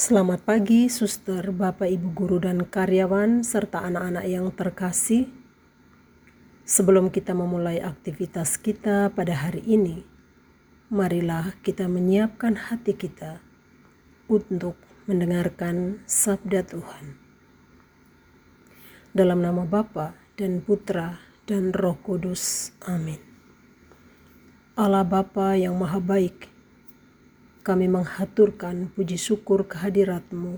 Selamat pagi, suster, bapak, ibu guru, dan karyawan, serta anak-anak yang terkasih. Sebelum kita memulai aktivitas kita pada hari ini, marilah kita menyiapkan hati kita untuk mendengarkan sabda Tuhan. Dalam nama Bapa dan Putra dan Roh Kudus. Amin. Allah Bapa yang Maha Baik, kami menghaturkan puji syukur kehadiratmu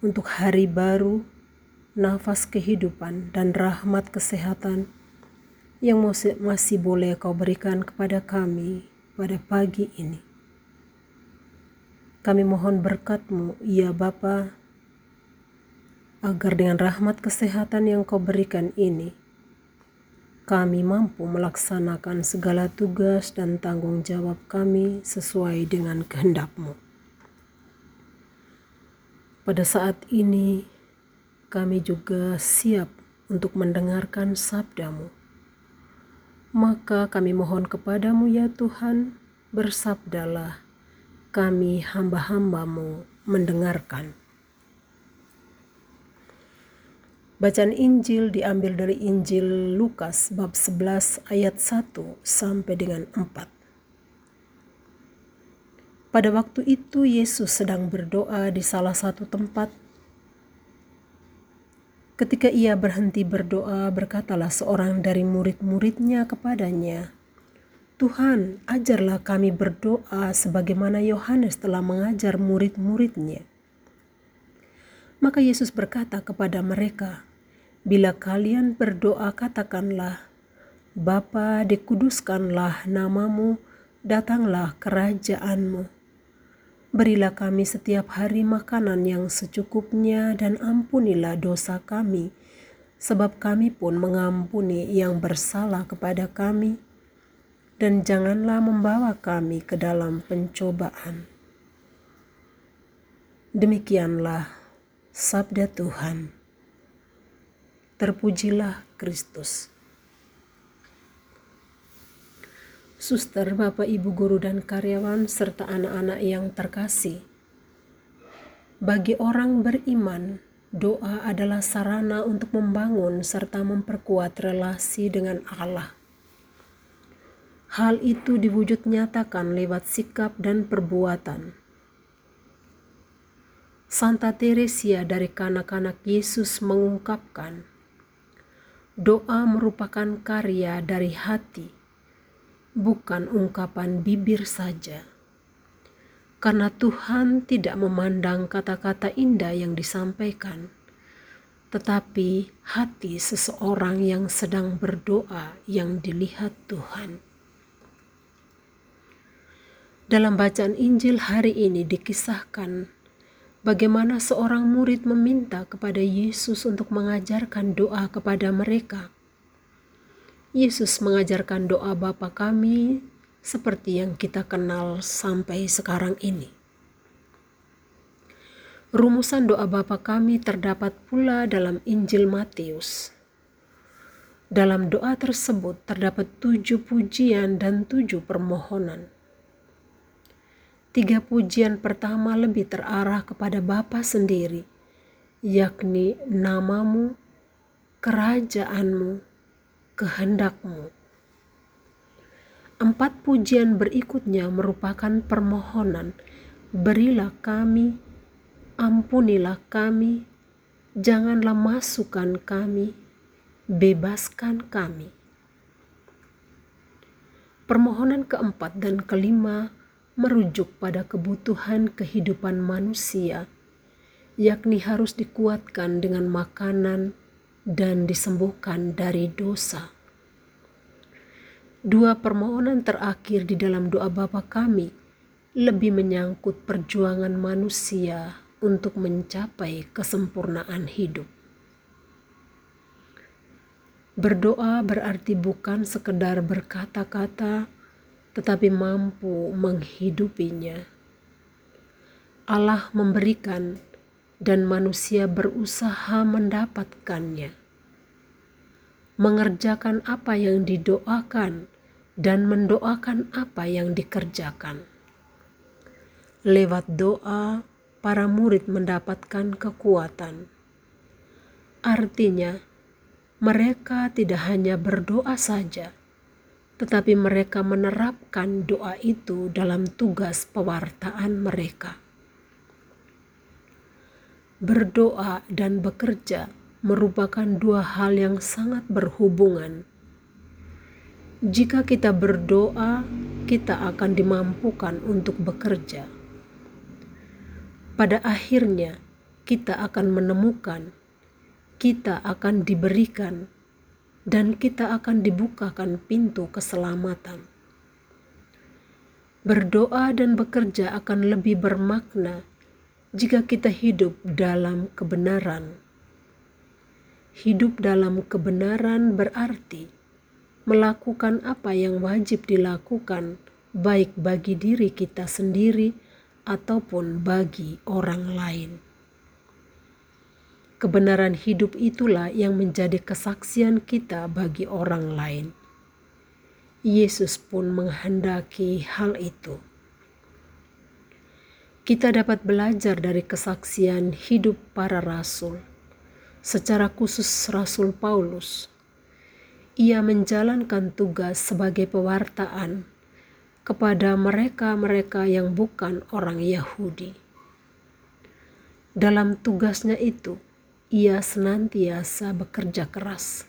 untuk hari baru, nafas kehidupan, dan rahmat kesehatan yang masih boleh kau berikan kepada kami pada pagi ini. Kami mohon berkatmu, ya Bapa, agar dengan rahmat kesehatan yang kau berikan ini, kami mampu melaksanakan segala tugas dan tanggung jawab kami sesuai dengan kehendak-Mu. Pada saat ini, kami juga siap untuk mendengarkan sabdamu. Maka kami mohon kepadamu ya Tuhan, bersabdalah, kami hamba-hambamu mendengarkan. Bacaan Injil diambil dari Injil Lukas bab 11 ayat 1 sampai dengan 4. Pada waktu itu Yesus sedang berdoa di salah satu tempat. Ketika ia berhenti berdoa, berkatalah seorang dari murid-muridnya kepadanya, Tuhan, ajarlah kami berdoa sebagaimana Yohanes telah mengajar murid-muridnya. Maka Yesus berkata kepada mereka, Bila kalian berdoa katakanlah, Bapa dikuduskanlah namamu, datanglah kerajaanmu. Berilah kami setiap hari makanan yang secukupnya dan ampunilah dosa kami, sebab kami pun mengampuni yang bersalah kepada kami. Dan janganlah membawa kami ke dalam pencobaan. Demikianlah sabda Tuhan. Terpujilah Kristus. Suster, Bapak, Ibu guru dan karyawan serta anak-anak yang terkasih. Bagi orang beriman, doa adalah sarana untuk membangun serta memperkuat relasi dengan Allah. Hal itu diwujud nyatakan lewat sikap dan perbuatan. Santa Teresia dari kanak-kanak Yesus mengungkapkan, Doa merupakan karya dari hati, bukan ungkapan bibir saja. Karena Tuhan tidak memandang kata-kata indah yang disampaikan, tetapi hati seseorang yang sedang berdoa yang dilihat Tuhan. Dalam bacaan Injil hari ini dikisahkan bagaimana seorang murid meminta kepada Yesus untuk mengajarkan doa kepada mereka. Yesus mengajarkan doa Bapa kami seperti yang kita kenal sampai sekarang ini. Rumusan doa Bapa kami terdapat pula dalam Injil Matius. Dalam doa tersebut terdapat tujuh pujian dan tujuh permohonan. Tiga pujian pertama lebih terarah kepada Bapa sendiri, yakni namamu, kerajaanmu, kehendakmu. Empat pujian berikutnya merupakan permohonan, berilah kami, ampunilah kami, janganlah masukkan kami, bebaskan kami. Permohonan keempat dan kelima merujuk pada kebutuhan kehidupan manusia, yakni harus dikuatkan dengan makanan dan disembuhkan dari dosa. Dua permohonan terakhir di dalam doa Bapa kami lebih menyangkut perjuangan manusia untuk mencapai kesempurnaan hidup. Berdoa berarti bukan sekedar berkata-kata tetapi mampu menghidupinya. Allah memberikan dan manusia berusaha mendapatkannya. Mengerjakan apa yang didoakan dan mendoakan apa yang dikerjakan. Lewat doa, para murid mendapatkan kekuatan. Artinya, mereka tidak hanya berdoa saja, tetapi mereka menerapkan doa itu dalam tugas pewartaan mereka. Berdoa dan bekerja merupakan dua hal yang sangat berhubungan. Jika kita berdoa, kita akan dimampukan untuk bekerja. Pada akhirnya, kita akan menemukan, kita akan diberikan, dan kita akan dibukakan pintu keselamatan. Berdoa dan bekerja akan lebih bermakna jika kita hidup dalam kebenaran Hidup dalam kebenaran berarti melakukan apa yang wajib dilakukan, baik bagi diri kita sendiri ataupun bagi orang lain. Kebenaran hidup itulah yang menjadi kesaksian kita bagi orang lain. Yesus pun menghendaki hal itu. Kita dapat belajar dari kesaksian hidup para rasul secara khusus Rasul Paulus. Ia menjalankan tugas sebagai pewartaan kepada mereka-mereka yang bukan orang Yahudi. Dalam tugasnya itu, ia senantiasa bekerja keras.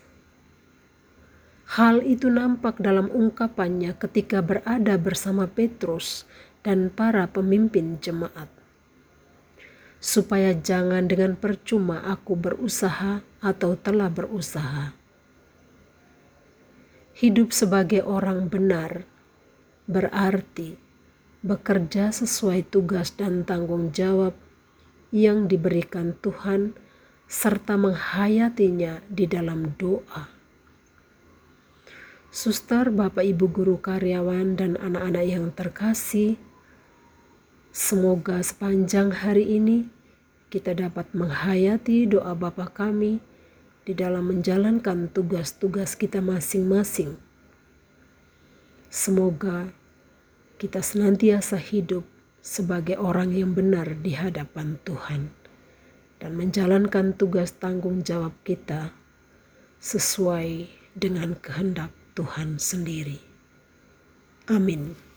Hal itu nampak dalam ungkapannya ketika berada bersama Petrus dan para pemimpin jemaat supaya jangan dengan percuma aku berusaha atau telah berusaha. Hidup sebagai orang benar berarti bekerja sesuai tugas dan tanggung jawab yang diberikan Tuhan serta menghayatinya di dalam doa. Suster, Bapak, Ibu guru karyawan dan anak-anak yang terkasih, Semoga sepanjang hari ini kita dapat menghayati doa Bapa kami di dalam menjalankan tugas-tugas kita masing-masing. Semoga kita senantiasa hidup sebagai orang yang benar di hadapan Tuhan dan menjalankan tugas tanggung jawab kita sesuai dengan kehendak Tuhan sendiri. Amin.